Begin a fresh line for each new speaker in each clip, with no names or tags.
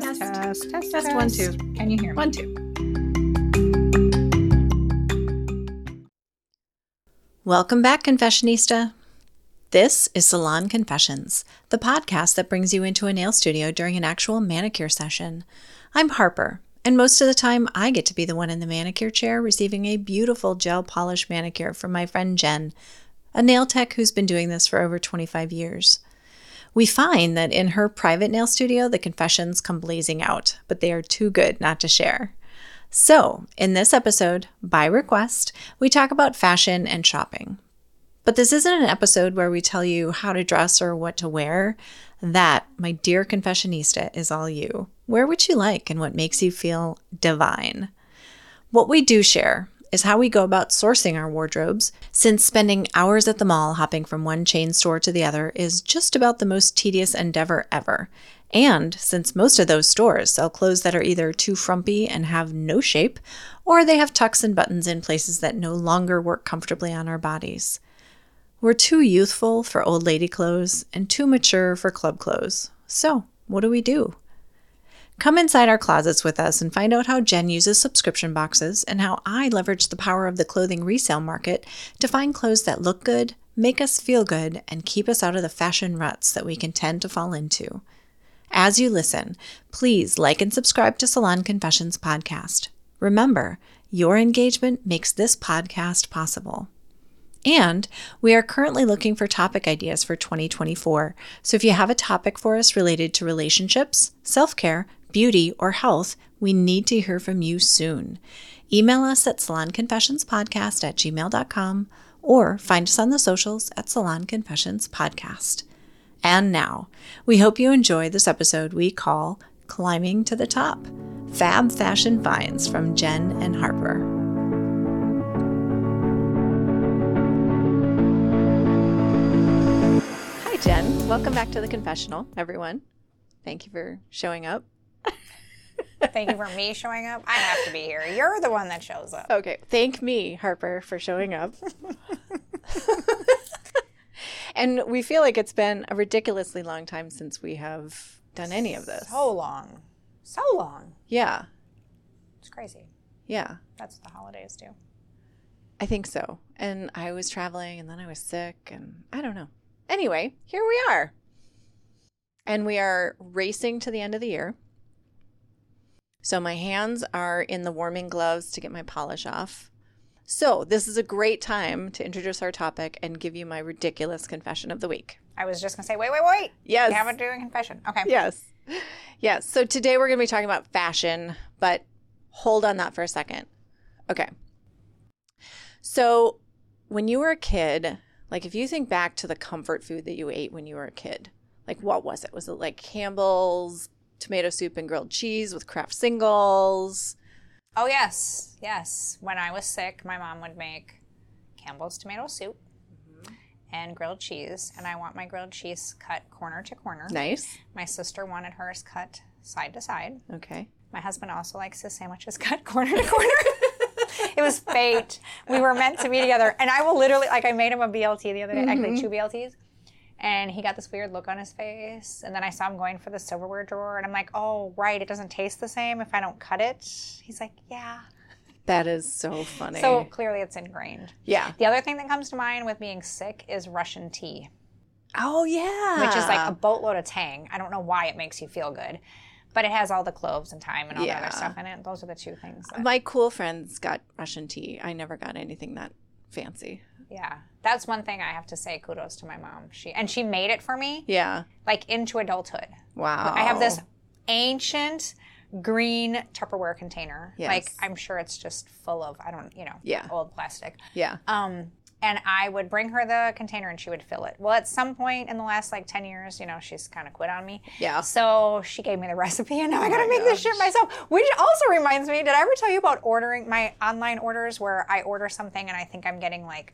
Test, test, test,
test, one, two.
Can you hear me?
One, two. Welcome back, Confessionista. This is Salon Confessions, the podcast that brings you into a nail studio during an actual manicure session. I'm Harper, and most of the time I get to be the one in the manicure chair receiving a beautiful gel polish manicure from my friend Jen, a nail tech who's been doing this for over 25 years. We find that in her private nail studio, the confessions come blazing out, but they are too good not to share. So, in this episode, by request, we talk about fashion and shopping. But this isn't an episode where we tell you how to dress or what to wear. That, my dear confessionista, is all you. Wear what you like and what makes you feel divine. What we do share is how we go about sourcing our wardrobes, since spending hours at the mall hopping from one chain store to the other is just about the most tedious endeavor ever. And since most of those stores sell clothes that are either too frumpy and have no shape, or they have tucks and buttons in places that no longer work comfortably on our bodies. We're too youthful for old lady clothes and too mature for club clothes. So, what do we do? Come inside our closets with us and find out how Jen uses subscription boxes and how I leverage the power of the clothing resale market to find clothes that look good, make us feel good, and keep us out of the fashion ruts that we can tend to fall into. As you listen, please like and subscribe to Salon Confessions podcast. Remember, your engagement makes this podcast possible. And we are currently looking for topic ideas for 2024. So if you have a topic for us related to relationships, self care, beauty, or health, we need to hear from you soon. Email us at salonconfessionspodcast at gmail.com or find us on the socials at Salon Confessions Podcast. And now, we hope you enjoy this episode we call Climbing to the Top Fab Fashion Finds from Jen and Harper. Welcome back to the confessional, everyone. Thank you for showing up.
Thank you for me showing up. I have to be here. You're the one that shows up.
Okay. Thank me, Harper, for showing up. and we feel like it's been a ridiculously long time since we have done any of this.
So long. So long.
Yeah.
It's crazy.
Yeah.
That's what the holidays do.
I think so. And I was traveling and then I was sick and I don't know. Anyway, here we are. And we are racing to the end of the year. So my hands are in the warming gloves to get my polish off. So this is a great time to introduce our topic and give you my ridiculous confession of the week.
I was just going to say, wait, wait, wait.
Yes.
We haven't doing confession. Okay.
Yes. Yes. So today we're going to be talking about fashion, but hold on that for a second. Okay. So when you were a kid, like if you think back to the comfort food that you ate when you were a kid, like what was it? Was it like Campbell's tomato soup and grilled cheese with Kraft singles?
Oh, yes. Yes. When I was sick, my mom would make Campbell's tomato soup mm-hmm. and grilled cheese. And I want my grilled cheese cut corner to corner.
Nice.
My sister wanted hers cut side to side.
Okay.
My husband also likes his sandwiches cut corner to corner. it was fate. We were meant to be together. And I will literally, like, I made him a BLT the other day, actually, mm-hmm. two BLTs. And he got this weird look on his face. And then I saw him going for the silverware drawer. And I'm like, oh, right, it doesn't taste the same if I don't cut it. He's like, yeah.
That is so funny.
So clearly it's ingrained.
yeah.
The other thing that comes to mind with being sick is Russian tea,
Oh yeah.
which is like a boatload of tang. I don't know why it makes you feel good, but it has all the cloves and thyme and all the
Yeah.
other stuff in it. Those are the two things. That,
my cool friends got Russian tea. I never got anything that fancy.
yeah, that's one thing I have to say. Kudos to my mom. She and she made it for me,
Yeah.
like into adulthood.
Wow.
I have this ancient green Tupperware container.
Yes.
Like I'm sure it's just full of I don't you know
Yeah.
old plastic.
Yeah.
Um, and I would bring her the container and she would fill it. Well, at some point in the last like 10 years, you know, she's kind of quit on me.
Yeah.
So she gave me the recipe and now I
Oh
gotta
my
make this shit myself. Which also reminds me, did I ever tell you about ordering my online orders where I order something and I think I'm getting like,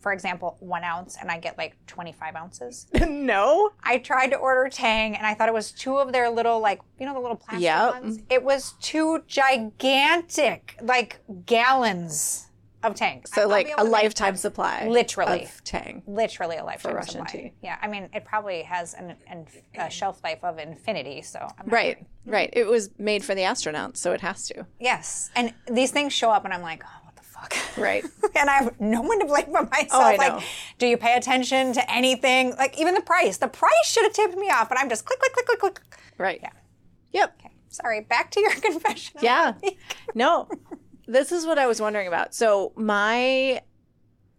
for example, one ounce and I get like 25 ounces?
no.
I tried to order Tang and I thought it was two of their little like you know the little plastic
Yep.
ones. It was two gigantic like gallons of Tang.
So
I'll
like a
able to make
lifetime supply,
Literally.
of Tang.
literally a lifetime
Russian
supply.
tea.
Yeah, I mean, it probably has an, an a shelf life of infinity. So
Right, right. It was made for the astronauts, so it has to.
Yes, and these things show up, and I'm like, oh, what the fuck?
Right.
and I have no one to blame but myself.
Oh, I
like,
know.
do you pay attention to anything? Like even the price. The price should have tipped me off, but I'm just click, click, click, click, click.
Right.
Yeah.
Yep.
Okay, sorry. Back to your confession.
Yeah. No. This is what I was wondering about. So my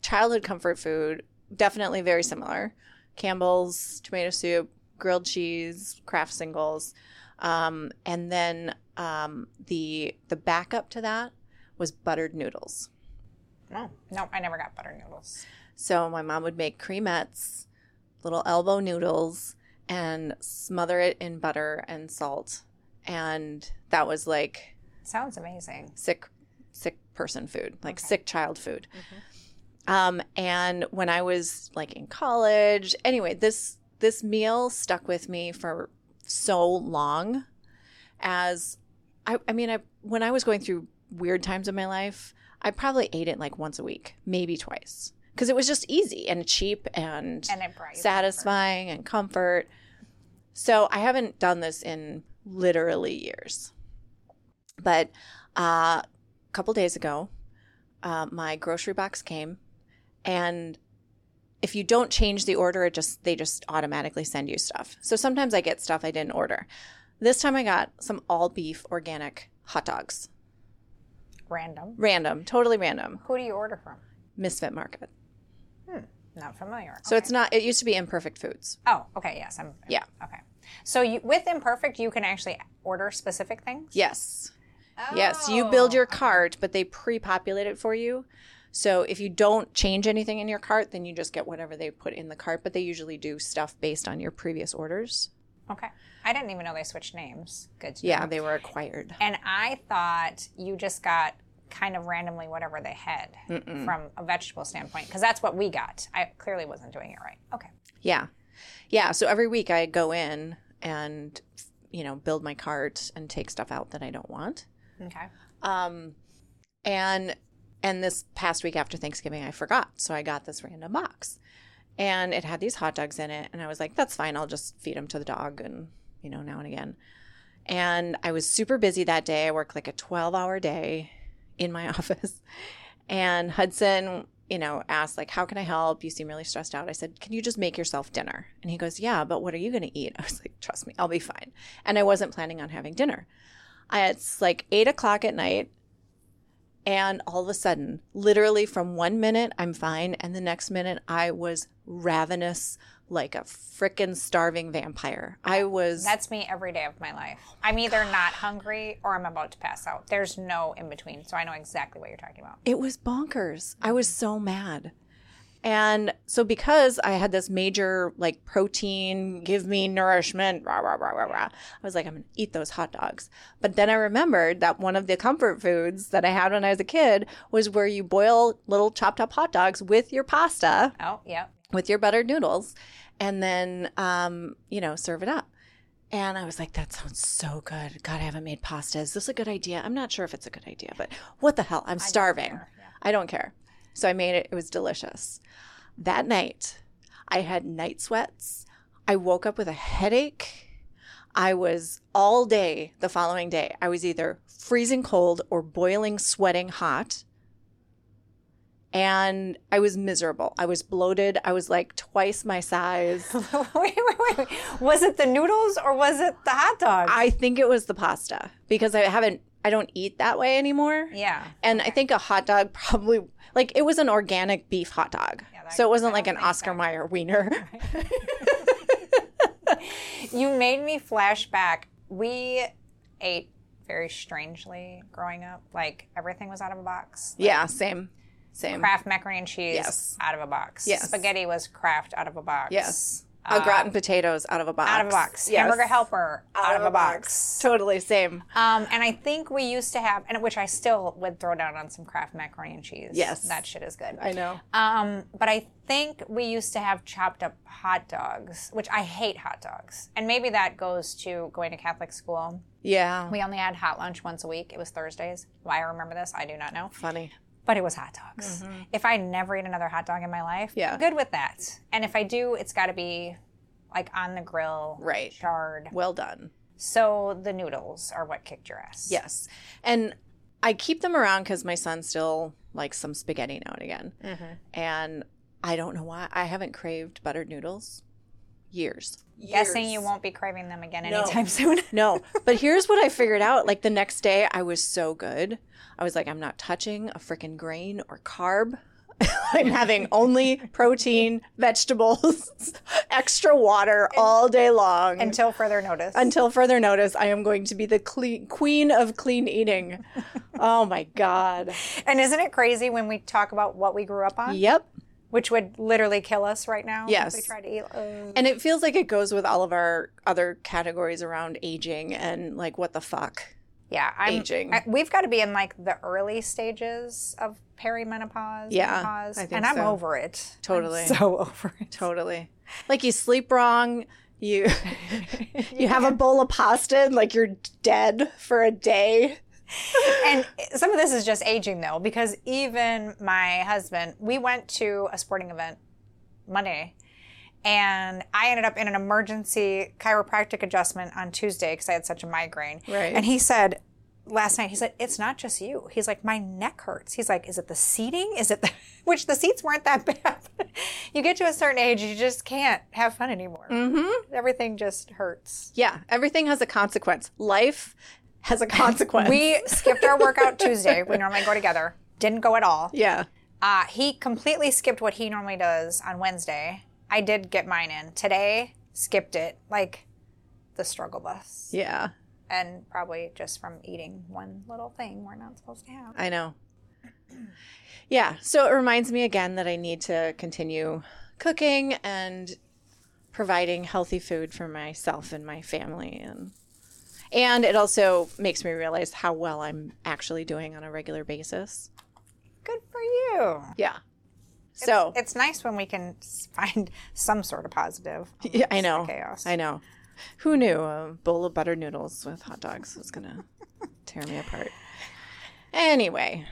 childhood comfort food definitely very similar. Campbell's tomato soup, grilled cheese, Kraft singles. Um, and then um, the the backup to that was buttered noodles.
No, no, I never got buttered noodles.
So my mom would make Creamettes, little elbow noodles, and smother it in butter and salt. And that was like
Sounds amazing.
sick sick person food, like sick child food. Um, and when I was like in college, anyway, this this meal stuck with me for so long as I, I mean I when I was going through weird times in my life, I probably ate it like once a week, maybe twice. Because it was just easy and cheap and,
And it brought you
satisfying and comfort. So I haven't done this in literally years. But uh, a couple days ago, uh, my grocery box came, and if you don't change the order, it just they just automatically send you stuff. So sometimes I get stuff I didn't order. This time I got some all beef organic hot dogs.
Random.
Random, totally random.
Who do you order from?
Misfit Market. Hmm.
Not familiar.
So
Okay.
it's not. It used to be Imperfect Foods.
Oh, okay. Yes, I'm.
Yeah.
Okay. So you, with Imperfect, you can actually order specific things.
Yes. Yes, you build
Oh.
your cart, but they pre-populate it for you. So if you don't change anything in your cart, then you just get whatever they put in the cart. But they usually do stuff based on your previous orders.
Okay. I didn't even know they switched names. Good. To
Yeah,
know.
they were acquired.
And I thought you just got kind of randomly whatever they had from a vegetable standpoint, because that's what we got. I clearly wasn't doing it right. Okay.
Yeah, yeah. So every week I go in and you know build my cart and take stuff out that I don't want.
Okay.
Um, and and this past week after Thanksgiving, I forgot, so I got this random box, and it had these hot dogs in it, and I was like, "That's fine. I'll just feed them to the dog, and you know, now and again." And I was super busy that day. I worked like a twelve-hour day in my office, and Hudson, you know, asked like, "How can I help? You seem really stressed out." I said, "Can you just make yourself dinner?" And he goes, "Yeah, but what are you going to eat?" I was like, "Trust me, I'll be fine." And I wasn't planning on having dinner. It's like eight o'clock at night. And all of a sudden, literally from one minute, I'm fine. And the next minute, I was ravenous like a frickin' starving vampire. I was,
That's me every day of my life. I'm either not hungry or I'm about to pass out. There's no in between. So I know exactly what you're talking about.
it was bonkers. I was so mad. And so because I had this major like protein, give me nourishment, rah, rah, rah, rah, rah, I was like, I'm to eat those hot dogs. But then I remembered that one of the comfort foods that I had when I was a kid was where you boil little chopped up hot dogs with your pasta,
Oh, yep.
with your buttered noodles, and then, um, you know, serve it up. And I was like, that sounds so good. God, I haven't made pasta. Is this a good idea? I'm not sure if it's a good idea, but what the hell? I'm starving.
care, yeah.
I don't care. So I made it. It was delicious. That night, I had night sweats. I woke up with a headache. I was all day the following day. I was either freezing cold or boiling, sweating hot. And I was miserable. I was bloated. I was like twice my size.
wait, wait, wait. Was it the noodles or was it the hot dog?
I think it was the pasta because I haven't, I don't eat that way anymore.
yeah.
And I think a hot dog probably like it was an organic beef hot dog.
Yeah, that-
so it wasn't like an Oscar Mayer wiener.
You made me flash back. We ate very strangely growing up. Like everything was out of a box.
yeah, same. Same.
Kraft macaroni and cheese
Yes.
out of a box.
Yes.
Spaghetti was Kraft out of a box.
Yes. Au gratin potatoes out of a box.
Out of a box.
Yes.
Hamburger helper out, of a box.
Totally same.
Um, and I think we used to have, and which I still would throw down on some Kraft macaroni and cheese.
Yes.
that shit is good.
I know.
Um, but I think we used to have chopped up hot dogs, which I hate hot dogs, and maybe that goes to going to Catholic school.
Yeah.
We only had hot lunch once a week. It was Thursdays. Why I remember this, I do not know.
Funny.
But it was hot dogs. If I never eat another hot dog in my life,
Mm-hmm. Yeah.
good with that. And if I do, it's got to be like on the grill,
Right.
charred.
Well done.
So the noodles are what kicked your ass.
Yes. And I keep them around because my son still likes some spaghetti now and again. And I don't know why. I haven't craved buttered noodles years.
Guessing you won't be craving them again
No.
anytime soon.
No, but here's what I figured out. Like the next day, I was so good. I was like, I'm not touching a freaking grain or carb. I'm having only protein, vegetables, extra water all day long.
Until further notice.
Until further notice, I am going to be the clean, queen of clean eating. oh my God.
and isn't it crazy when we talk about what we grew up on,
Yep.
Which would literally kill us right now?
Yes.
If we tried to eat. uh,
And it feels like it goes with all of our other categories around aging and like, what the fuck?
yeah, I'm,
aging.
I, we've got to be in like the early stages of perimenopause.
Yeah,
menopause,
I think
and I'm
so.
over it. I'm
Totally.
so over it.
Totally. Like you sleep wrong, you you have a bowl of pasta and like you're dead for a day.
And some of this is just aging though, because even my husband, we went to a sporting event Monday, and I ended up in an emergency chiropractic adjustment on Tuesday because I had such a migraine.
Right.
And he said last night, he said, "It's not just you." He's like, "My neck hurts." He's like, "Is it the seating? Is it the?" Which the seats weren't that bad. you get to a certain age, you just can't have fun anymore. Mm-hmm. Everything just hurts.
Yeah, everything has a consequence. Life has a consequence.
We skipped our workout Tuesday. We normally go together. Didn't go at all.
yeah.
Uh, he completely skipped what he normally does on Wednesday. I did get mine in. Today, skipped it. Like the struggle bus.
Yeah.
And probably just from eating one little thing we're not supposed to have.
I know. Yeah, so it reminds me again that I need to continue cooking and providing healthy food for myself and my family and and it also makes me realize how well I'm actually doing on a regular basis.
Good for you.
Yeah. So,
It's nice when we can find some sort of positive.
yeah, I know.
Chaos.
I know. Who knew a bowl of butter noodles with hot dogs was going to tear me apart? Anyway,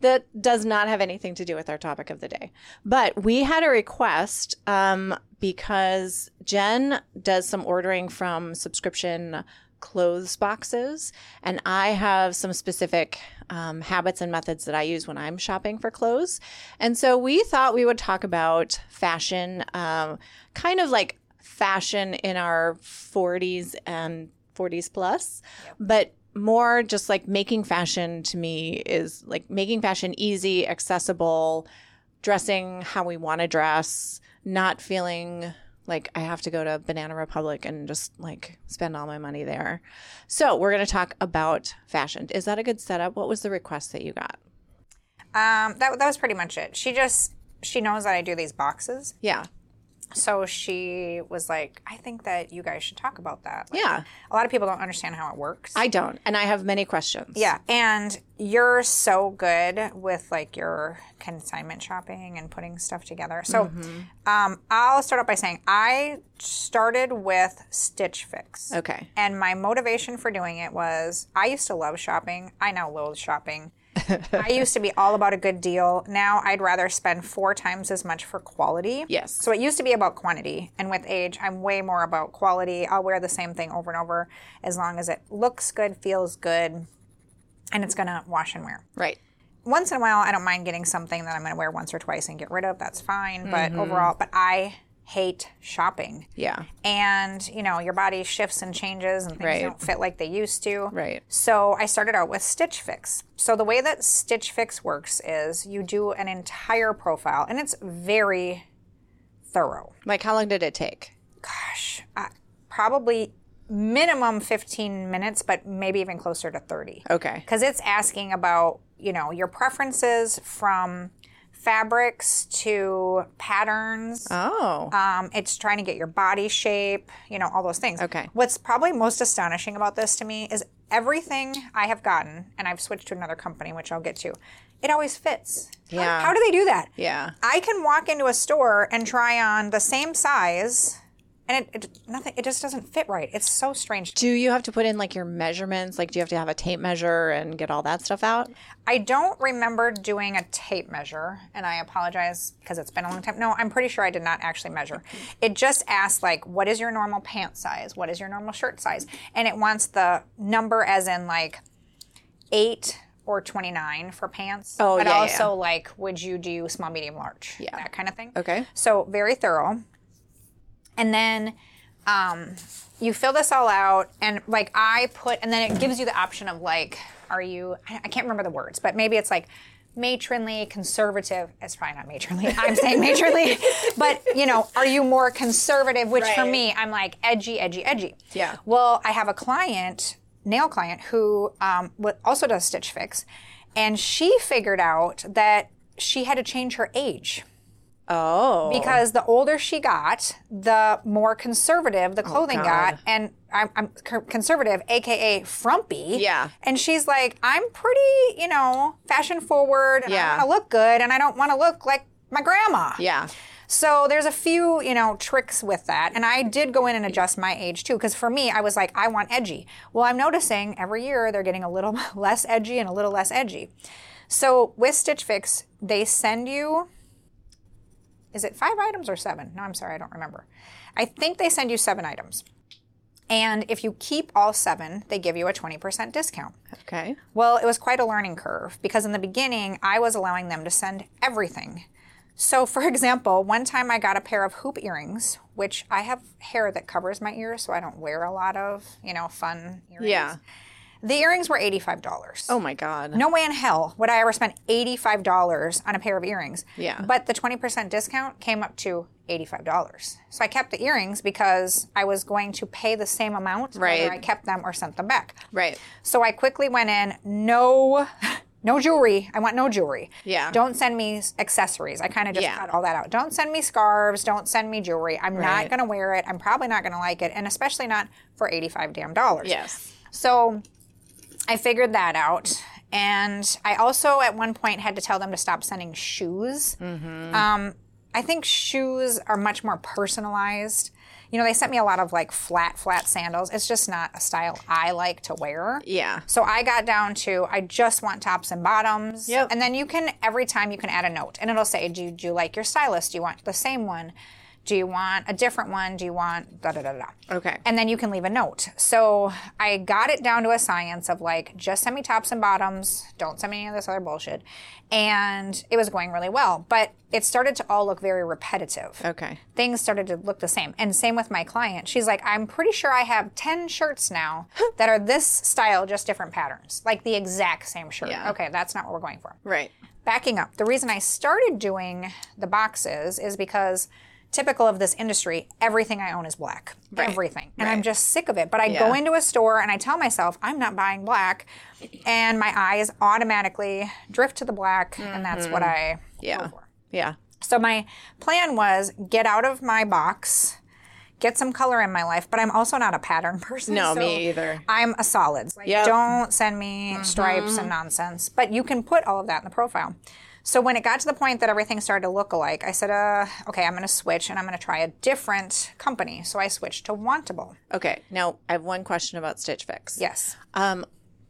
that does not have anything to do with our topic of the day. But we had a request um, because Jen does some ordering from subscription clothes boxes, and I have some specific um, habits and methods that I use when I'm shopping for clothes. And so we thought we would talk about fashion, um, kind of like fashion in our 40s and 40s plus, but more just like making fashion to me is like making fashion easy, accessible, dressing how we want to dress, not feeling like I have to go to Banana Republic and just like spend all my money there. So, we're going to talk about fashion. Is that a good setup? What was the request that you got?
Um, that, that was pretty much it. She just, she knows that I do these boxes.
Yeah.
So she was like, I think that you guys should talk about that. Like,
Yeah.
A lot of people don't understand how it works.
I don't. And I have many questions.
yeah. And you're so good with like your consignment shopping and putting stuff together. So um, I'll start out by saying I started with Stitch Fix.
Okay.
And my motivation for doing it was I used to love shopping. I now loathe shopping. I used to be all about a good deal. Now I'd rather spend four times as much for quality.
Yes.
So it used to be about quantity. And with age, I'm way more about quality. I'll wear the same thing over and over as long as it looks good, feels good, and it's going to wash and wear.
Right.
Once in a while, I don't mind getting something that I'm going to wear once or twice and get rid of. That's fine. But mm-hmm. overall, but I hate shopping
Yeah.
and you know your body shifts and changes and things
Right.
don't fit like they used to
Right.
so i started out with stitch fix so the way that stitch fix works is you do an entire profile and it's very thorough
Like, how long did it take?
gosh uh, probably minimum 15 minutes but maybe even closer to 30
Okay.
because it's asking about you know your preferences from fabrics to patterns
Oh.
um, it's trying to get your body shape, you know, all those things.
Okay.
What's probably most astonishing about this to me is everything I have gotten, and I've switched to another company, which I'll get to, it always fits. How-
Yeah.
How, do they do that?
yeah.
I can walk into a store and try on the same size and it, it nothing. It just doesn't fit right. It's so strange.
Do you have to put in like your measurements? Like, do you have to have a tape measure and get all that stuff out?
I don't remember doing a tape measure, and I apologize because it's been a long time. No, I'm pretty sure I did not actually measure. It just asks like, what is your normal pant size? What is your normal shirt size? And it wants the number as in like eight or 29 for pants.
Oh,
but
yeah, yeah,
also like, would you do small, medium, large?
Yeah.
That kind of thing.
Okay.
So very thorough. And then um, you fill this all out, and like I put, and then it gives you the option of like, are you? I can't remember the words, but maybe it's like matronly, conservative. It's probably not matronly. I'm saying matronly, but you know, are you more conservative? Which for me, I'm like edgy, edgy, edgy.
Yeah.
Well, I have a client, nail client, who um, also does Stitch Fix, and she figured out that she had to change her age
Oh.
because the older she got, the more conservative the oh, clothing
Oh,
got, and I'm, I'm conservative, aka frumpy.
Yeah.
And she's like, I'm pretty, you know, fashion forward, and
Yeah.
I want to look good, and I don't want to look like my grandma.
Yeah.
So there's a few, you know, tricks with that. And I did go in and adjust my age too, because for me, I was like, I want edgy. Well, I'm noticing every year they're getting a little less edgy and a little less edgy. So with Stitch Fix, they send you, is it five items or seven? No, I'm sorry, I don't remember. I think they send you seven items. And if you keep all seven, they give you a 20% discount.
Okay.
Well, it was quite a learning curve because in the beginning, I was allowing them to send everything. So, for example, one time I got a pair of hoop earrings, which I have hair that covers my ears, so I don't wear a lot of, you know, fun earrings.
Yeah.
The earrings were $85.
Oh my God.
No way in hell would I ever spend $85 on a pair of earrings.
Yeah.
But the 20% discount came up to $85. So I kept the earrings because I was going to pay the same amount
Right.
whether I kept them or sent them back.
Right.
So I quickly went in, no no jewelry. I want no jewelry.
Yeah.
Don't send me accessories. I kind of just
Yeah.
cut all that out. Don't send me scarves, don't send me jewelry. I'm
Right.
not going to wear it. I'm probably not going to like it and especially not for 85 damn dollars.
Yes.
So I figured that out. And I also at one point had to tell them to stop sending shoes.
Mm-hmm.
Um, I think shoes are much more personalized. You know, they sent me a lot of like flat, flat sandals. It's just not a style I like to wear.
Yeah.
So I got down to I just want tops and bottoms.
Yep.
And then you can every time you can add a note, and it'll say, "Do do you like your stylist? Do you want the same one? Do you want a different one? Do you want da da da da?"
Okay.
And then you can leave a note. So I got it down to a science of like, just send me tops and bottoms. Don't send me any of this other bullshit. And it was going really well. But it started to all look very repetitive.
Okay.
Things started to look the same. And same with my client. She's like, I'm pretty sure I have 10 shirts now that are this style, just different patterns. Like the exact same shirt.
Yeah.
Okay, that's not what we're going for
Right.
backing up, the reason I started doing the boxes is because typical of this industry, everything I own is black. Everything. And I'm just sick of it. But I go into a store and I tell myself, I'm not buying black. And my eyes automatically drift to the black. And that's what I
Mm-hmm. Yeah.
go for.
Yeah.
So my plan was get out of my box, get some color in my life, but I'm also not a pattern person.
No,
so
me either.
I'm a solids. Like,
Yep. Mm-hmm.
Don't send me stripes and nonsense. But you can put all of that in the profile. So when it got to the point that everything started to look alike, I said, uh, okay, I'm going to switch and I'm going to try a different company. So I switched to Wantable.
Okay. Now I have one question about Stitch Fix.
Yes.
Um,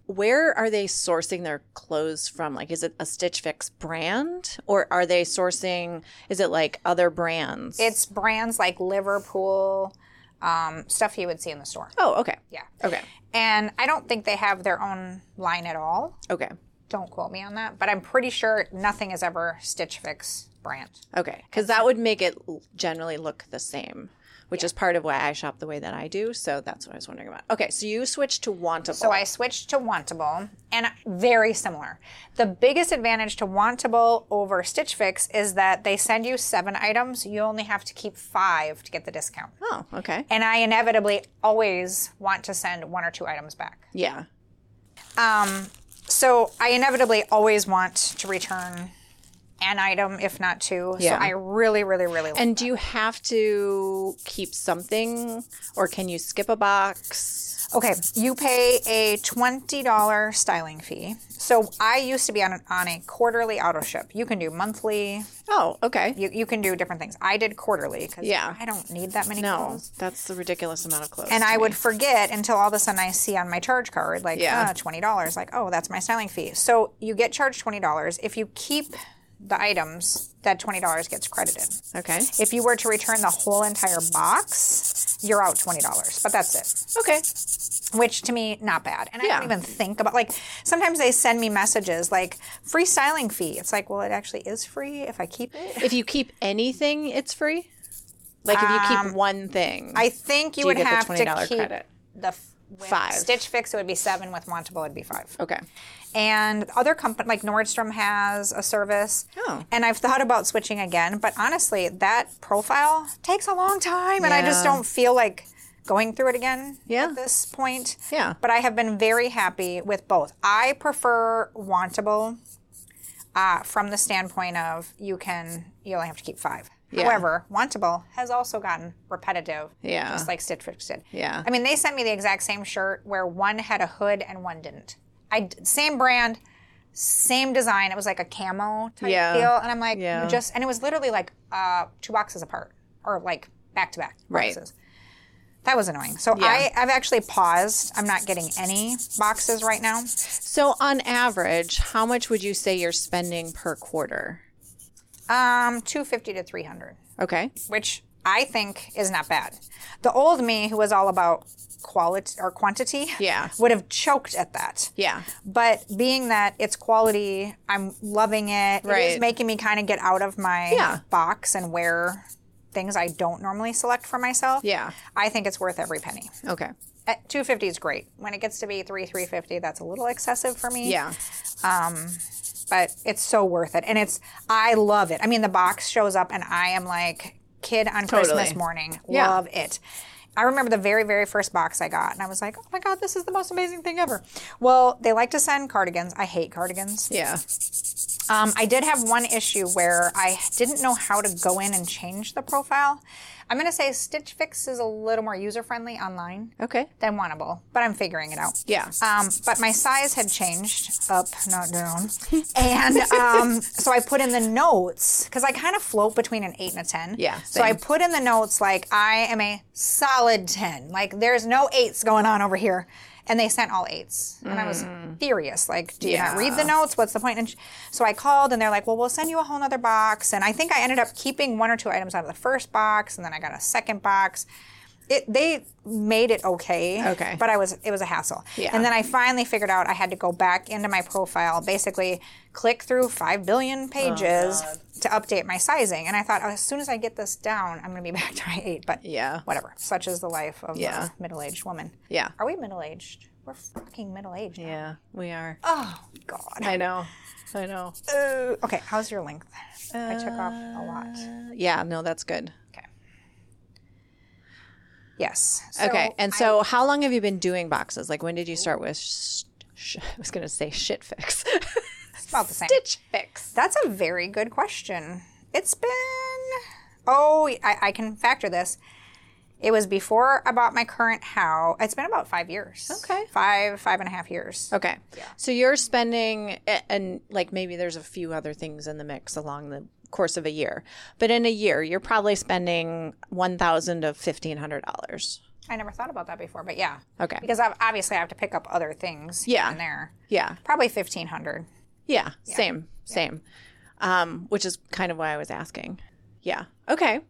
where are they sourcing their clothes from? Like, is it a Stitch Fix brand, or are they sourcing? Is it like other brands?
It's brands like Liverpool, um, stuff you would see in the store.
oh, okay.
Yeah.
Okay.
And I don't think they have their own line at all.
Okay.
Don't quote me on that, but I'm pretty sure nothing is ever Stitch Fix brand.
Okay. Because that would make it generally look the same, which is part of why I shop the way that I do. So that's what I was wondering about. Okay. So you switched to Wantable.
So I switched to Wantable, and very similar. The biggest advantage to Wantable over Stitch Fix is that they send you seven items. You only have to keep five to get the discount.
oh, okay.
And I inevitably always want to send one or two items back.
Yeah.
Um, So I inevitably always want to return an item, if not two.
Yeah.
So I really, really, really like
And do you have to keep something, or can you skip a box?
Okay, you pay a $20 styling fee. So I used to be on, a- on a quarterly auto ship. You can do monthly,
Oh, okay.
you, you can do different things. I did quarterly because
Yeah.
I don't need that many clothes.
No,
clothes.
that's the ridiculous amount of clothes.
And I
me.
would forget until all of a sudden I see on my charge card, like,
Yeah.
uh, $20. Like, oh, that's my styling fee. So you get charged $20. If you keep the items, that $20 gets credited.
Okay.
If you were to return the whole entire box, you're out $20. But that's it.
Okay.
which to me not bad and i don't even think about like sometimes they send me messages like free styling fee it's like well it actually is free if i keep it
If you keep anything, it's free. Like if you keep one thing,
Um, i think you
you
would have to
$20
keep
credit?
the f- with
Five.
stitch fix it would be seven with wantable it'd be five
okay.
And other company like nordstrom has a service
Oh.
and i've thought about switching again but honestly that profile takes a long time and i just don't feel like going through it again
Yeah.
at this point
Yeah.
but I have been very happy with both. I prefer Wantable uh, from the standpoint of you can you only have to keep five.
Yeah.
However, Wantable has also gotten repetitive,
Yeah.
just like Stitch Fix did.
Yeah.
I mean, they sent me the exact same shirt where one had a hood and one didn't. I same brand, same design. It was like a camo type
Yeah.
deal, and I'm like,
Yeah.
just and it was literally like uh, two boxes apart or like back to back
Right.
boxes. That was annoying. So I, I've actually paused. I'm not getting any boxes right now.
So on average, how much would you say you're spending per quarter?
Um, 250 to 300,
Okay.
which I think is not bad. The old me, who was all about quality or quantity,
Yeah.
would have choked at that.
Yeah.
But being that it's quality, I'm loving it. It
Right.
is making me kind of get out of my
Yeah.
box and wear things I don't normally select for myself.
Yeah.
I think it's worth every penny.
Okay.
At 250 is great. When it gets to be 3 350, that's a little excessive for me.
Yeah.
Um but it's so worth it. And it's I love it. I mean, the box shows up, and I am like kid on Christmas morning.
Yeah.
Love it. I remember the very, very first box I got, and I was like, "Oh my god, this is the most amazing thing ever." Well, they like to send cardigans. I hate cardigans.
Yeah.
Um, I did have one issue where I didn't know how to go in and change the profile. I'm going to say Stitch Fix is a little more user friendly online
Okay.
than Wantable, but I'm figuring it out.
Yeah.
Um, but my size had changed up, not down. and um, so I put in the notes because I kind of float between an eight and a 10.
Yeah,
So I put in the notes like, I am a solid 10. Like, there's no eights going on over here. And they sent all eights. And I was furious. Like, do you not read the
Mm.
Notes? What's the point? And sh- so I called and they're like, well, we'll send you a whole nother box. And I think I ended up keeping one or two items out of the first box. And then I got a second box. It, they made it okay.
Okay.
But I was it was a hassle.
Yeah.
And then I finally figured out I had to go back into my profile, basically click through five billion pages to update my sizing. And I thought, oh, as soon as I get this down, I'm going to be back to my eight. But
Yeah.
whatever. Such is the life of
Yeah.
a middle-aged woman.
Yeah.
Are we middle-aged? We're fucking middle-aged.
Yeah. We are.
Oh God.
I know. I know.
Uh, okay. How's your length? I took off a lot.
Uh, yeah. No, that's good.
Yes. So
okay. And
I-
so, how long have you been doing boxes? Like, when did you start with? Sh- sh- I was going to say shit fix.
it's about the same.
Stitch fix.
That's a very good question. It's been, oh, I, I can factor this. It was before I bought my current house. It's been about five years.
Okay.
Five, five and a half years.
Okay. Yeah. So you're spending, eh, and like maybe there's a few other things in the mix along the course of a year, but in a year, you're probably spending one thousand to fifteen hundred dollars.
I never thought about that before, but yeah.
Okay.
Because I've, obviously I have to pick up other things
Yeah.
and there.
Yeah.
Probably 1500
Yeah. Same. Same. Um, which is kind of why I was asking. Yeah. Okay.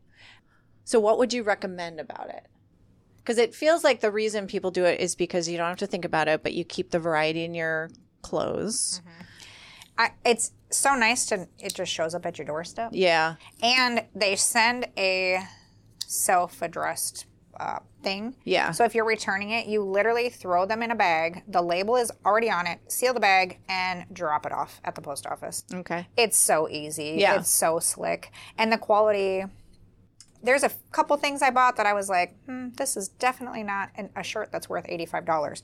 So what would you recommend about it? Because it feels like the reason people do it is because you don't have to think about it, but you keep the variety in your clothes.
I, it's so nice to, it just shows up at your doorstep.
Yeah.
And they send a self addressed uh, thing.
Yeah.
So if you're returning it, you literally throw them in a bag. The label is already on it. Seal the bag and drop it off at the post office.
Okay.
It's so easy.
Yeah.
It's so slick. And the quality. There's a couple things I bought that I was like, hmm, this is definitely not an, a shirt that's worth $85.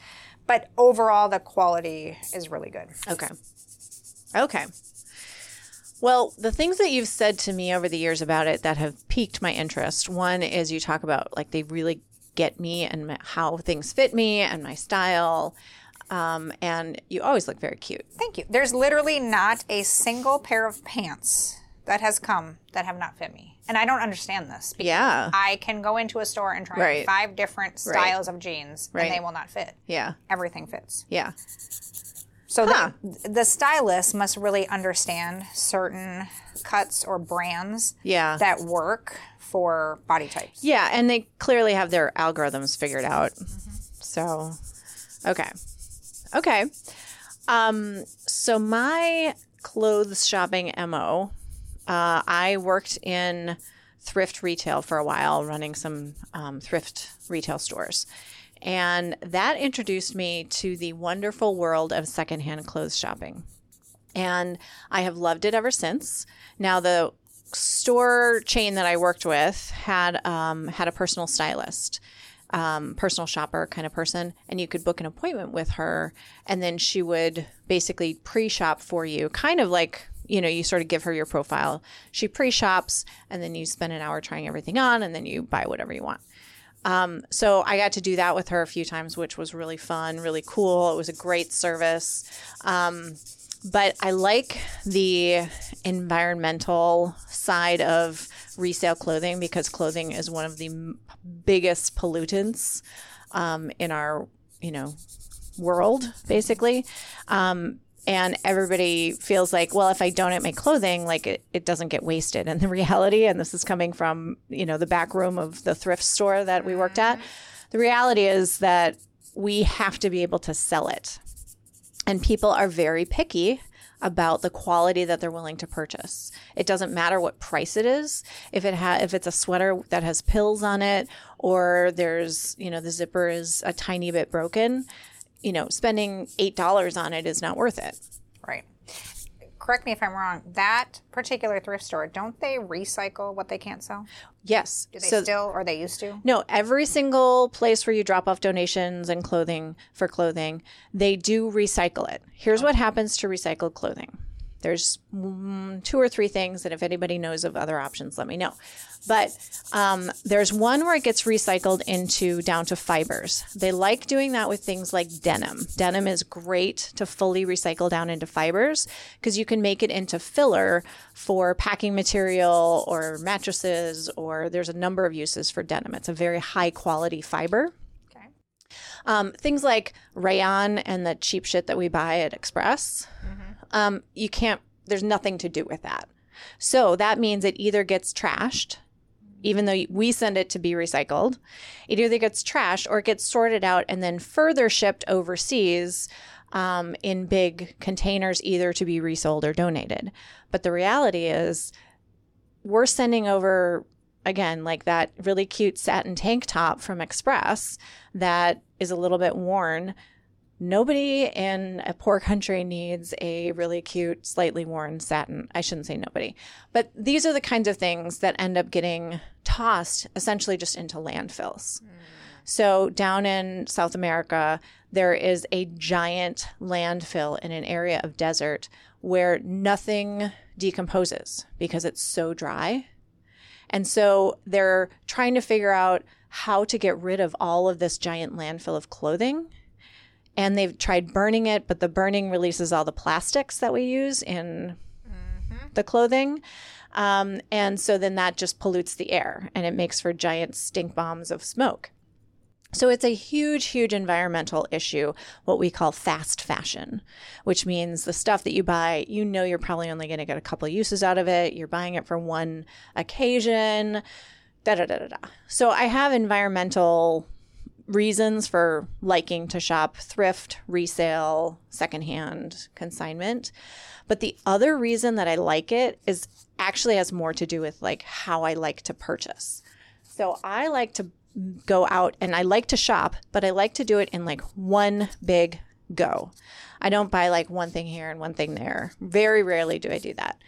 But overall, the quality is really good.
Okay. Okay. Well, the things that you've said to me over the years about it that have piqued my interest. One is you talk about like they really get me and how things fit me and my style. Um, and you always look very cute.
Thank you. There's literally not a single pair of pants that has come that have not fit me. And I don't understand this because
Yeah.
I can go into a store and try
Right.
five different styles of jeans
Right.
and they will not fit.
Yeah.
Everything fits.
Yeah.
So
Huh.
the, the stylist must really understand certain cuts or brands
Yeah.
that work for body types.
Yeah, and they clearly have their algorithms figured out. So, okay. Okay. Um, so my clothes shopping MO, uh, I worked in thrift retail for a while, running some um, thrift retail stores. And that introduced me to the wonderful world of secondhand clothes shopping. And I have loved it ever since. Now, the store chain that I worked with had um, had a personal stylist, um, personal shopper kind of person, and you could book an appointment with her, and then she would basically pre-shop for you, kind of like you know you sort of give her your profile. She pre-shops, and then you spend an hour trying everything on, and then you buy whatever you want. Um, so I got to do that with her a few times, which was really fun, really cool. It was a great service. Um, but I like the environmental side of resale clothing because clothing is one of the m- biggest pollutants um, in our, you know, world, basically. Um, and everybody feels like, well, if I donate my clothing, like it, it doesn't get wasted. And the reality, and this is coming from, you know, the back room of the thrift store that we worked at, mm-hmm. the reality is that we have to be able to sell it. And people are very picky about the quality that they're willing to purchase. It doesn't matter what price it is. If it ha- if it's a sweater that has pills on it or there's, you know, the zipper is a tiny bit broken, you know, spending $8 on it is not worth it.
Right. Correct me if I'm wrong. That particular thrift store, don't they recycle what they can't sell?
Yes.
Do they still, or they used to?
No, every single place where you drop off donations and clothing for clothing, they do recycle it. Here's what happens to recycled clothing. There's mm, two or three things that if anybody knows of other options, let me know. But um, there's one where it gets recycled into down to fibers. They like doing that with things like denim. Denim is great to fully recycle down into fibers because you can make it into filler for packing material or mattresses, or there's a number of uses for denim. It's a very high quality fiber.
Okay.
Um, things like rayon and the cheap shit that we buy at Express, um, you can't, there's nothing to do with that. So that means it either gets trashed, even though we send it to be recycled, it either gets trashed or it gets sorted out and then further shipped overseas um, in big containers, either to be resold or donated. But the reality is, we're sending over again like that really cute satin tank top from Express that is a little bit worn. Nobody in a poor country needs a really cute, slightly worn satin. I shouldn't say nobody, but these are the kinds of things that end up getting tossed essentially just into landfills. So, down in South America, there is a giant landfill in an area of desert where nothing decomposes because it's so dry. And so they're trying to figure out how to get rid of all of this giant landfill of clothing. And they've tried burning it, but the burning releases all the plastics that we use in the clothing. Um, and so then that just pollutes the air and it makes for giant stink bombs of smoke. So it's a huge, huge environmental issue, what we call fast fashion, which means the stuff that you buy, you know, you're probably only going to get a couple of uses out of it. You're buying it for one occasion, da da da da da. So I have environmental reasons for liking to shop thrift, resale, secondhand, consignment. But the other reason that I like it is actually has more to do with like how I like to purchase. So I like to go out and I like to shop, but I like to do it in like one big go. I don't buy like one thing here and one thing there. Very rarely do I do that.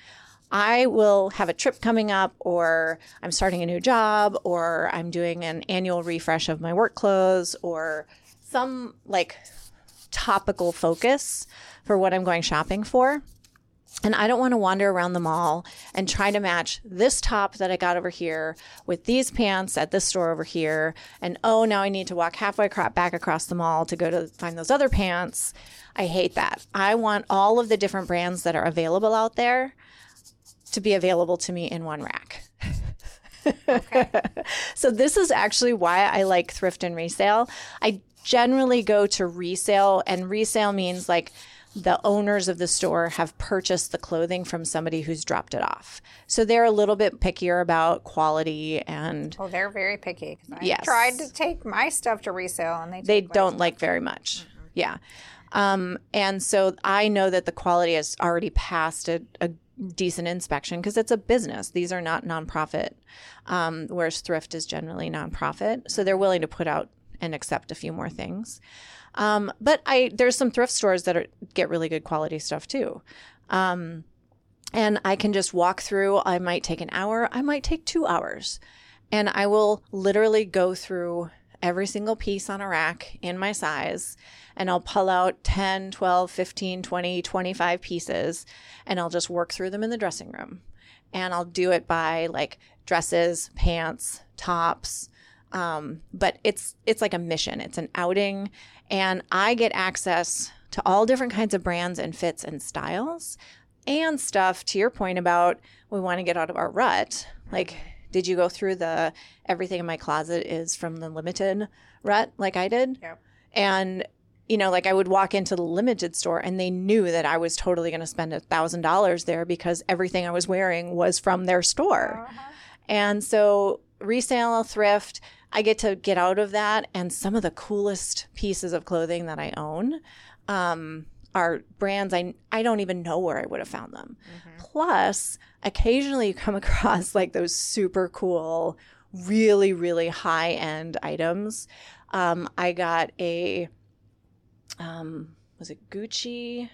I will have a trip coming up, or I'm starting a new job, or I'm doing an annual refresh of my work clothes, or some like topical focus for what I'm going shopping for. And I don't want to wander around the mall and try to match this top that I got over here with these pants at this store over here. And oh, now I need to walk halfway back across the mall to go to find those other pants. I hate that. I want all of the different brands that are available out there to be available to me in one rack. so this is actually why I like thrift and resale. I generally go to resale and resale means like the owners of the store have purchased the clothing from somebody who's dropped it off. So they're a little bit pickier about quality and
Oh, they're very picky. I
Yes.
tried to take my stuff to resale, and they
they don't like very much. Yeah. Um, and so I know that the quality has already passed a, a decent inspection because it's a business. These are not nonprofit, um, whereas thrift is generally nonprofit. So they're willing to put out and accept a few more things. Um, but I there's some thrift stores that are, get really good quality stuff too. Um, and I can just walk through. I might take an hour, I might take two hours. And I will literally go through every single piece on a rack in my size. And I'll pull out 10, 12, 15, 20, 25 pieces. And I'll just work through them in the dressing room. And I'll do it by like dresses, pants, tops. Um, but it's it's like a mission. It's an outing, and I get access to all different kinds of brands and fits and styles and stuff to your point about we want to get out of our rut like did you go through the everything in my closet is from the limited rut like i did?
Yep.
and you know like i would walk into the limited store and they knew that i was totally going to spend a thousand dollars there because everything i was wearing was from their store. And so resale thrift i get to get out of that and some of the coolest pieces of clothing that i own um, are brands I, I don't even know where I would have found them. Plus, occasionally you come across like those super cool, really, really high end items. Um, I got a, um, was it Gucci?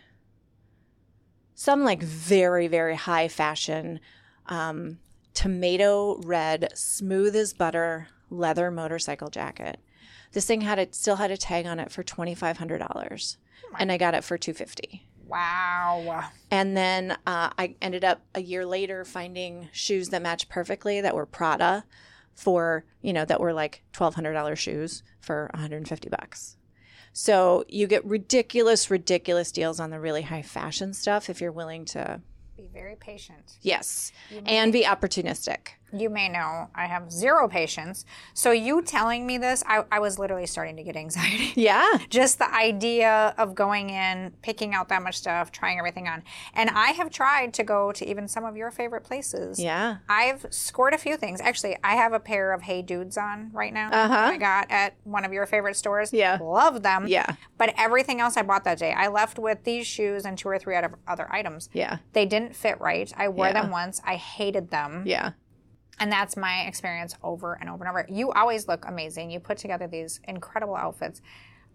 Some like very, very high fashion, um, tomato red, smooth as butter leather motorcycle jacket. This thing had it still had a tag on it for twenty five hundred dollars, and I got it for two fifty.
Wow.
And then uh, I ended up a year later finding shoes that matched perfectly that were Prada for, you know, that were like $1,200 shoes for 150 bucks. So you get ridiculous, ridiculous deals on the really high fashion stuff if you're willing to,
Be very patient.
yes, and be opportunistic.
You may know I have zero patience. So you telling me this, I, I was literally starting to get anxiety.
Yeah.
Just the idea of going in, picking out that much stuff, trying everything on. And I have tried to go to even some of your favorite places.
Yeah.
I've scored a few things. Actually, I have a pair of Hey Dudes on right now.
Uh-huh.
I got at one of your favorite stores.
Yeah.
Love them.
Yeah.
But everything else I bought that day, I left with these shoes and two or three other other items.
Yeah.
They didn't fit right. I wore
Yeah.
them once. I hated them.
Yeah.
And that's my experience over and over and over. You always look amazing. You put together these incredible outfits.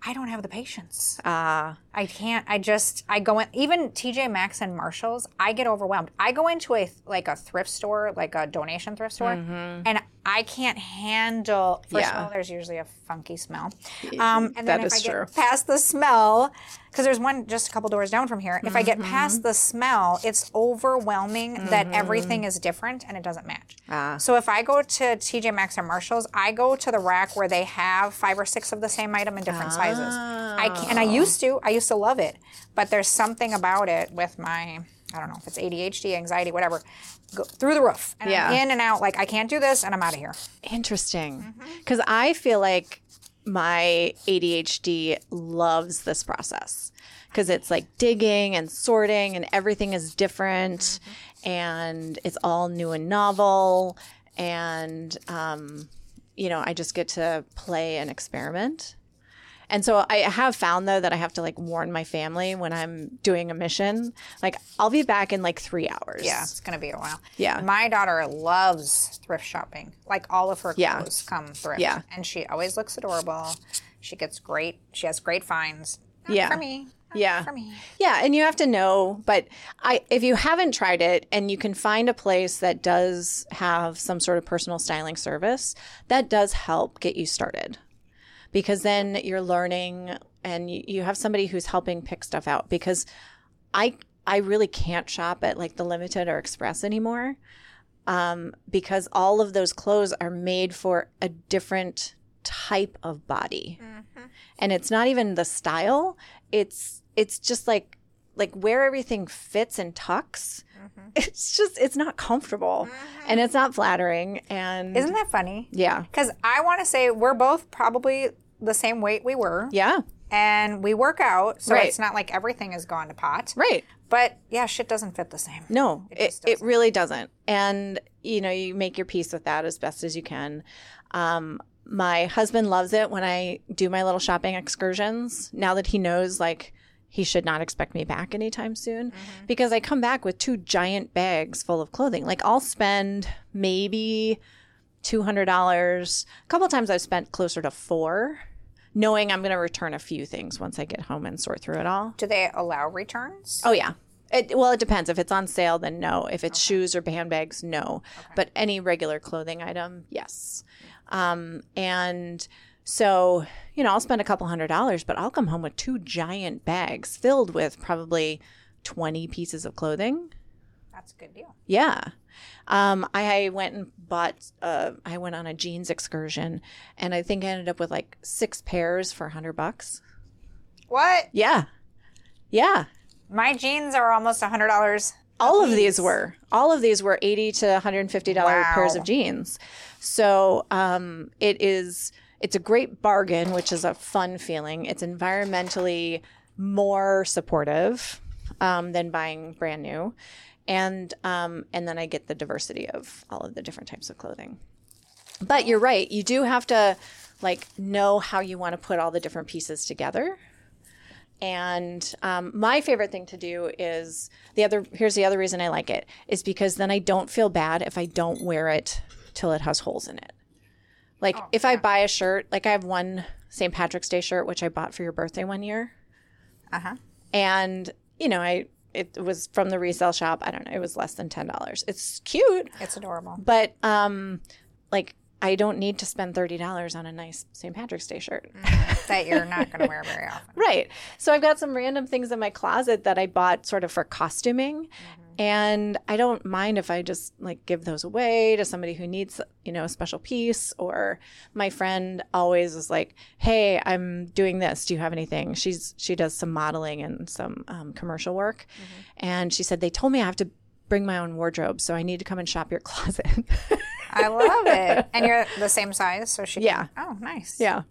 I don't have the patience.
Ah.
I can't. I just. I go in. Even TJ Maxx and Marshalls. I get overwhelmed. I go into a like a thrift store, like a donation thrift store, and I can't handle. First
Mm-hmm. Yeah.
of all, there's usually a funky smell. Um, and then
That
if I get
true.
past the smell, because there's one just a couple doors down from here. If I
Mm-hmm.
get past the smell, it's overwhelming that everything is different and it doesn't match.
Ah.
So if I go to TJ Maxx or Marshalls, I go to the rack where they have five or six of the same item in different sizes. I can, and I used to, I used to love it, but there's something about it with my, I don't know if it's ADHD, anxiety, whatever, go through the roof. And I'm
Yeah.
in and out. Like I can't do this, and I'm out of here.
Interesting. Because I feel like my ADHD loves this process because it's like digging and sorting and everything is different and it's all new and novel. And, um, you know, I just get to play and experiment. And so I have found though that I have to like warn my family when I'm doing a mission. Like I'll be back in like three hours.
Yeah, it's gonna be a while.
Yeah.
my daughter loves thrift shopping. Like all of her
Yeah.
clothes come thrift.
Yeah.
and she always looks adorable. She gets great. She has great finds. Not
Yeah.
for me. Not
Yeah.
for me.
Yeah, and you have to know, but I if you haven't tried it and you can find a place that does have some sort of personal styling service, that does help get you started. Because then you're learning and you, have somebody who's helping pick stuff out because I I really can't shop at like the Limited or Express anymore um, because all of those clothes are made for a different type of body, mm-hmm. and it's not even the style. It's it's just like like where everything fits and tucks. Mm-hmm. It's just it's not comfortable mm-hmm. and it's not flattering and
Isn't that funny?
yeah
Because I want to say we're both probably the same weight we were,
yeah
and we work out, so
Right.
it's not like everything has gone to pot.
right
But yeah, shit doesn't fit the same.
No,
It
it, it, really doesn't. And, you know, you make your peace with that as best as you can. Um, my husband loves it when I do my little shopping excursions now that he knows, like, he should not expect me back anytime soon
Mm-hmm.
because I come back with two giant bags full of clothing. Like, I'll spend maybe $200. A couple times I've spent closer to four, knowing I'm going to return a few things once I get home and sort through it all.
Do they allow returns?
Oh yeah. It, well, it depends. If it's on sale, then no. If it's shoes or handbags, no. But any regular clothing item, yes. Um, and so, you know, I'll spend a couple hundred dollars, but I'll come home with two giant bags filled with probably 20 pieces of clothing.
That's a good deal.
Yeah. Um, I went and bought, uh, I went on a jeans excursion and I think I ended up with like six pairs for a hundred bucks.
What?
Yeah. Yeah.
My jeans are almost a hundred dollars.
all of these were all of these were 80 to 150 dollar
Wow.
pairs of jeans so um, it is it's a great bargain which is a fun feeling it's environmentally more supportive um, than buying brand new and um, and then i get the diversity of all of the different types of clothing but you're right you do have to like know how you want to put all the different pieces together and um, my favorite thing to do is the other. Here's the other reason I like it is because then I don't feel bad if I don't wear it till it has holes in it. Like if I buy a shirt, like I have one St. Patrick's Day shirt which I bought for your birthday one year,
Uh huh.
and you know I it was from the resale shop. I don't know, it was less than ten dollars. It's cute,
It's adorable.
but um, like I don't need to spend thirty dollars on a nice St. Patrick's Day shirt.
that you're not going to wear very often.
Right. So I've got some random things in my closet that I bought sort of for costuming. And I don't mind if I just like give those away to somebody who needs, you know, a special piece. Or my friend always is like, "Hey, I'm doing this. Do you have anything?" She's she does some modeling and some um, commercial work, and she said they told me I have to bring my own wardrobe, so I need to come and shop your closet.
I love it. And you're the same size, so she.
Yeah.
Oh, nice.
yeah.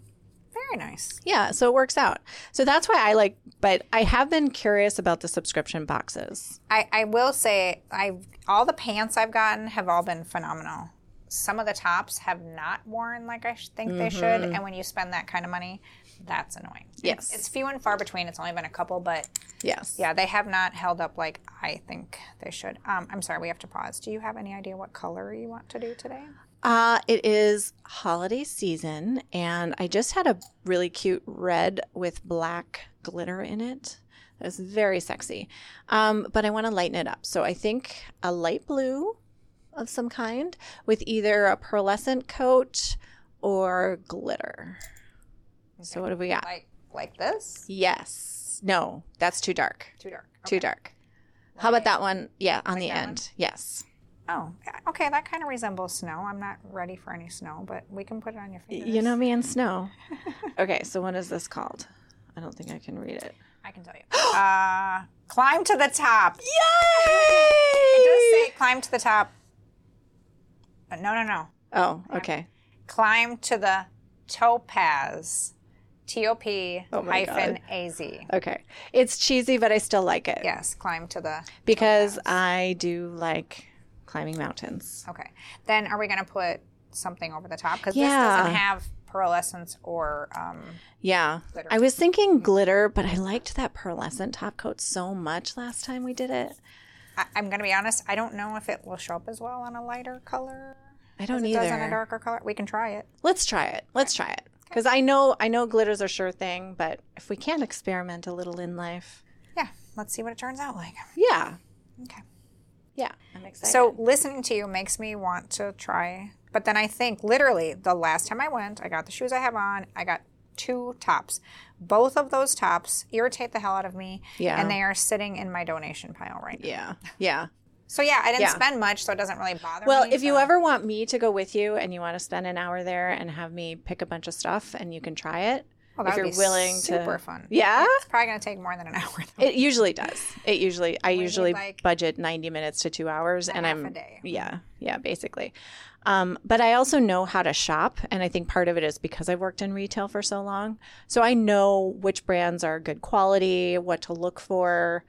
Very nice.
Yeah, so it works out. So that's why I like, but I have been curious about the subscription boxes.
I, I will say I all the pants I've gotten have all been phenomenal. Some of the tops have not worn like I sh- think they should, and when you spend that kind of money, that's annoying.
Yes.
it's few and far between. It's only been a couple, but
Yes.
yeah, they have not held up like I think they should. Um, I'm sorry, we have to pause. Do you have any idea what color you want to do today?
Uh, it is holiday season, and I just had a really cute red with black glitter in it. It was very sexy. Um, but I want to lighten it up. So I think a light blue of some kind with either a pearlescent coat or glitter. So what have we got?
Like like this?
Yes. No, that's too dark.
Too dark.
Too dark. How about that one? Yeah, on the
that one?
end. Yes.
Oh, okay. That kind of resembles snow. I'm not ready for any snow, but we can put it on your fingers.
You know me and snow. okay, so what is this called? I don't think I can read it.
I can tell you. uh, climb to the top.
Yay!
It does say climb to the top. But no, no, no.
Oh, okay.
Climb to the topaz. T O P
Oh
hyphen A Z.
Okay. It's cheesy, but I still like it.
Yes, climb to the.
Because I do like climbing mountains.
Okay. Then are we going to put something over the top? Because
Yeah.
this doesn't have pearlescence or. Um,
Yeah.
Glitter.
I was thinking glitter, but I liked that pearlescent top coat so much last time we did it.
I, I'm going to be honest. I don't know if it will show up as well on a lighter color.
I don't
As it does on a darker color. We can try it.
Let's try it. Let's try it. Because I know I know glitters a sure thing, but if we can't experiment a little in life,
Yeah. Let's see what it turns out like.
yeah,
Okay.
Yeah, I'm excited.
So listening to you makes me want to try. But then I think literally the last time I went, I got the shoes I have on. I got two tops. Both of those tops irritate the hell out of me.
Yeah.
And they are sitting in my donation pile right now.
Yeah. Yeah.
So yeah, I didn't
Yeah.
spend much, so it doesn't really bother
Well,
me.
Well, if you ever want me to go with you and you want to spend an hour there and have me pick a bunch of stuff and you can try it,
Oh,
if you're willing
super
to.
Super fun.
Yeah.
It's probably gonna take more than an hour. Though.
It usually does. It usually I
need,
usually
like,
budget 90 minutes to 2 hours and I'm
a day.
Yeah. Yeah, basically. Um, but I also know how to shop and I think part of it is because I've worked in retail for so long. So I know which brands are good quality, what to look for.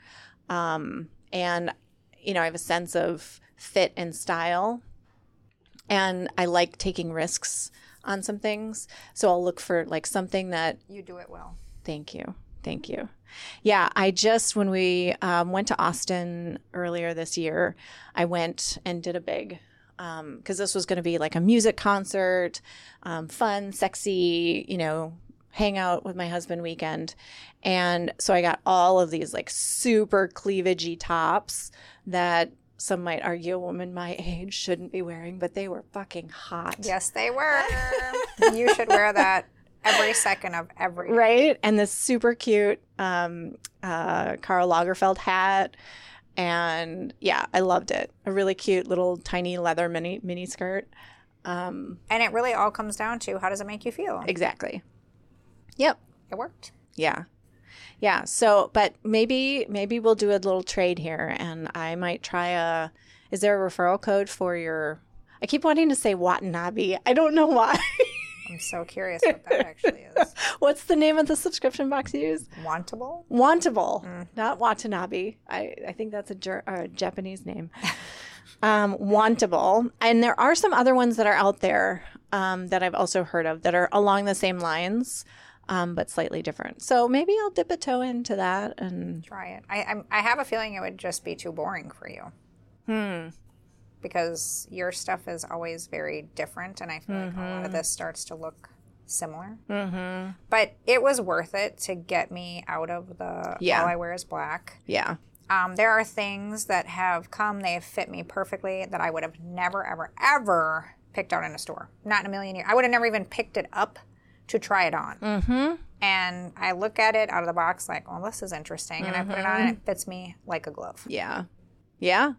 Um, and you know, I have a sense of fit and style. And I like taking risks on some things. So I'll look for like something that
You do it well.
Thank you. Thank you. Yeah, I just, when we um, went to Austin earlier this year, I went and did a big, um because this was going to be like a music concert, um, fun, sexy, you know, hang out with my husband weekend. And so I got all of these like super cleavagey tops that some might argue a woman my age shouldn't be wearing, but they were fucking hot.
Yes, they were. you should wear that every second of every.
right? And this super cute um, uh, Karl Lagerfeld hat, and yeah, I loved it. A really cute little tiny leather mini mini skirt. Um,
And it really all comes down to how does it make you feel?
exactly. Yep.
It worked.
Yeah. Yeah. So, but maybe maybe we'll do a little trade here, and I might try a. Is there a referral code for your? I keep wanting to say Watanabe. I don't know why.
I'm so curious what that actually is.
What's the name of the subscription box you use?
Wantable?
Wantable, not Watanabe. I, I think that's a, ger- a Japanese name. um, Wantable. And there are some other ones that are out there um, that I've also heard of that are along the same lines, um, but slightly different. So maybe I'll dip a toe into that. And
Try it. I, I'm, I have a feeling it would just be too boring for you.
hmm,
Because your stuff is always very different, and I feel like a lot of this starts to look similar.
mm-hmm.
But it was worth it to get me out of the
Yeah.
all I wear is black.
yeah.
Um, there are things that have come, they have fit me perfectly that I would have never, ever, ever picked out in a store. Not in a million years. I would have never even picked it up to try it on.
Mm-hmm.
And I look at it out of the box like, well, this is interesting. And I put it on and it fits me like a glove.
Yeah. Yeah.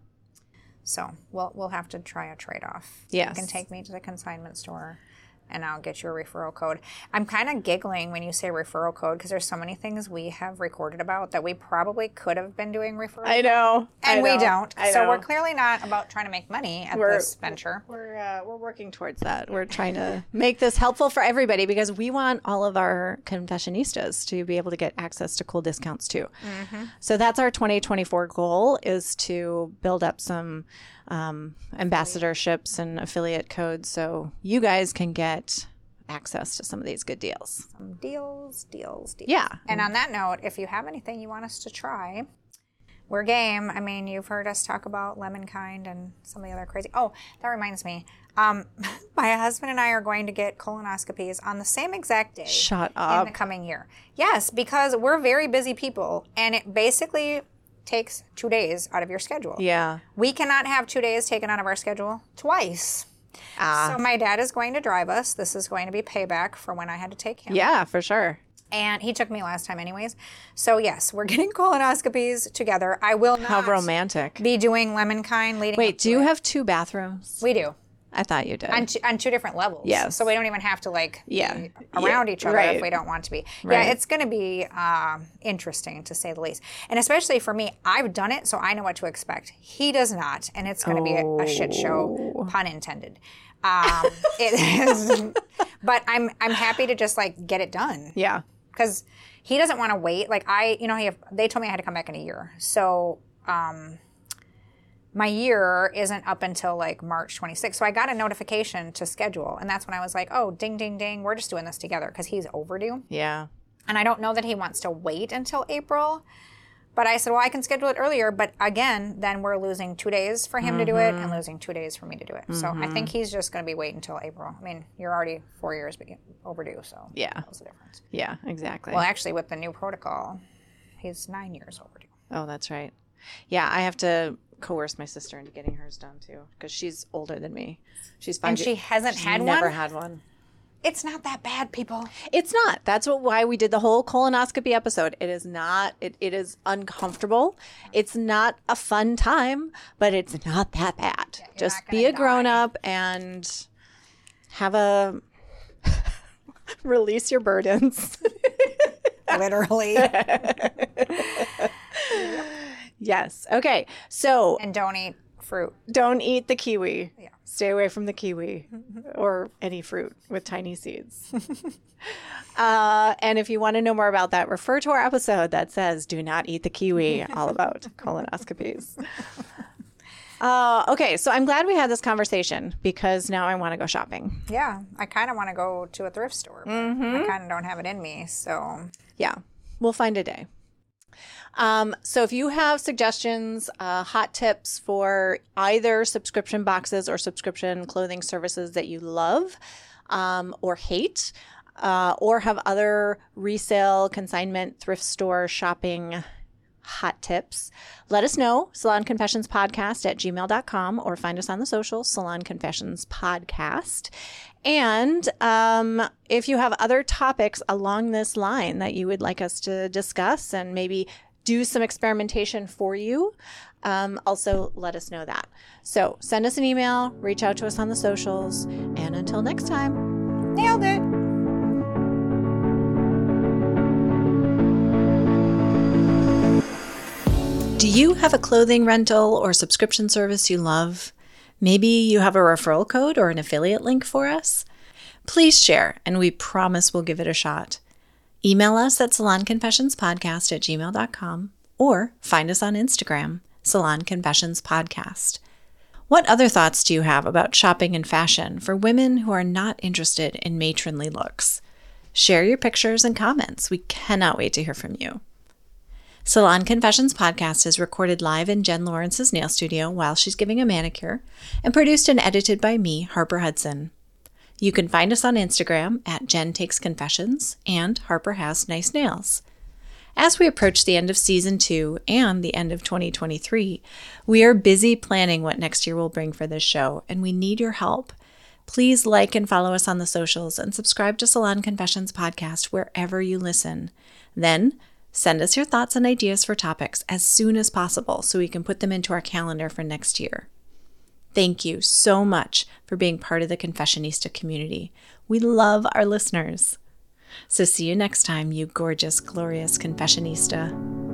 So we'll, we'll have to try a trade off.
Yes.
You can take me to the consignment store and I'll get you a referral code. I'm kind of giggling when you say referral code because there's so many things we have recorded about that we probably could have been doing referral
I know.
and
I
we don't.
I
So
know.
we're clearly not about trying to make money at
We're-
this venture.
We're uh, we're working towards that. We're trying to make this helpful for everybody because we want all of our confessionistas to be able to get access to cool discounts too. So that's our 2024 goal is to build up some um, ambassadorships and affiliate codes so you guys can get access to some of these good deals.
Some deals, deals, deals.
Yeah.
And on that note, if you have anything you want us to try, we're game. I mean, you've heard us talk about Lemonkind and some of the other crazy. Oh, that reminds me. Um, my husband and I are going to get colonoscopies on the same exact day
Shut up.
in the coming year. Yes, because we're very busy people, and it basically takes two days out of your schedule.
Yeah.
We cannot have two days taken out of our schedule twice.
Ah.
So my dad is going to drive us. This is going to be payback for when I had to take him.
Yeah, for sure.
And he took me last time, anyways. So yes, we're getting colonoscopies together. I will not
How romantic.
be doing Lemonkind leading.
Wait, do you
it.
have two bathrooms?
We do
I thought you did.
on two, on two different levels.
Yes.
So we don't even have to like
Yeah.
be around
Yeah,
each other
right.
if we don't want to be.
Right.
Yeah, it's going to be um, interesting to say the least, and especially for me. I've done it, so I know what to expect. He does not, and it's going to be a, a shit show,
Oh.
pun intended. Um, it is, but I'm I'm happy to just like get it done
yeah.
because he doesn't want to wait. Like I, you know, he have, they told me I had to come back in a year. So um, my year isn't up until like March 26th. So I got a notification to schedule, and that's when I was like, oh, ding, ding, ding, we're just doing this together because he's overdue.
Yeah.
And I don't know that he wants to wait until April. But I said, well, I can schedule it earlier. But again, then we're losing two days for him to do it and mm-hmm. losing two days for me to do it. So I think mm-hmm. he's just going to be waiting until April. I mean, you're already four years overdue. So
Yeah.
that the difference.
Yeah, exactly.
Well, actually, with the new protocol, he's nine years overdue.
Oh, that's right. Yeah, I have to coerce my sister into getting hers done too because she's older than me. She's five.
And she hasn't
she's
had
never
one?
Never had one.
It's not that bad, people.
It's not. That's what, why we did the whole colonoscopy episode. It is not, it, it is uncomfortable. It's not a fun time, but it's not that bad.
you're
Just be a grown up and have a release your burdens.
Literally.
yes. Okay. So
and don't eat fruit.
don't eat the kiwi.
Yeah.
Stay away from the kiwi or any fruit with tiny seeds. uh, and if you want to know more about that, refer to our episode that says "Do not eat the kiwi," all about colonoscopies. Uh, okay, so I'm glad we had this conversation because now I want to go shopping.
Yeah, I kind of want to go to a thrift store, but I kind of don't have it in me. So
Yeah, we'll find a day. Um, so if you have suggestions, uh, hot tips for either subscription boxes or subscription clothing services that you love um, or hate, uh, or have other resale, consignment, thrift store shopping hot tips, let us know. Salon Confessions Podcast at gmail.com or find us on the social Salon Confessions Podcast. And um, if you have other topics along this line that you would like us to discuss and maybe do some experimentation for you, um, also let us know that. So send us an email, reach out to us on the socials, and until next time.
nailed it.
Do you have a clothing rental or subscription service you love? Maybe you have a referral code or an affiliate link for us? Please share, and we promise we'll give it a shot. Email us at salonconfessionspodcast at gmail.com or find us on Instagram, Salon Confessions Podcast. What other thoughts do you have about shopping and fashion for women who are not interested in matronly looks? Share your pictures and comments. We cannot wait to hear from you. Salon Confessions podcast is recorded live in Jen Lawrence's nail studio while she's giving a manicure and produced and edited by me, Harper Hudson. You can find us on Instagram at Jen Takes Confessions and Harper Has Nice Nails. As we approach the end of season two and the end of 2023, we are busy planning what next year will bring for this show, and we need your help. Please like and follow us on the socials and subscribe to Salon Confessions podcast wherever you listen. Then, Send us your thoughts and ideas for topics as soon as possible so we can put them into our calendar for next year. Thank you so much for being part of the Confessionista community. We love our listeners. So, see you next time, you gorgeous, glorious Confessionista.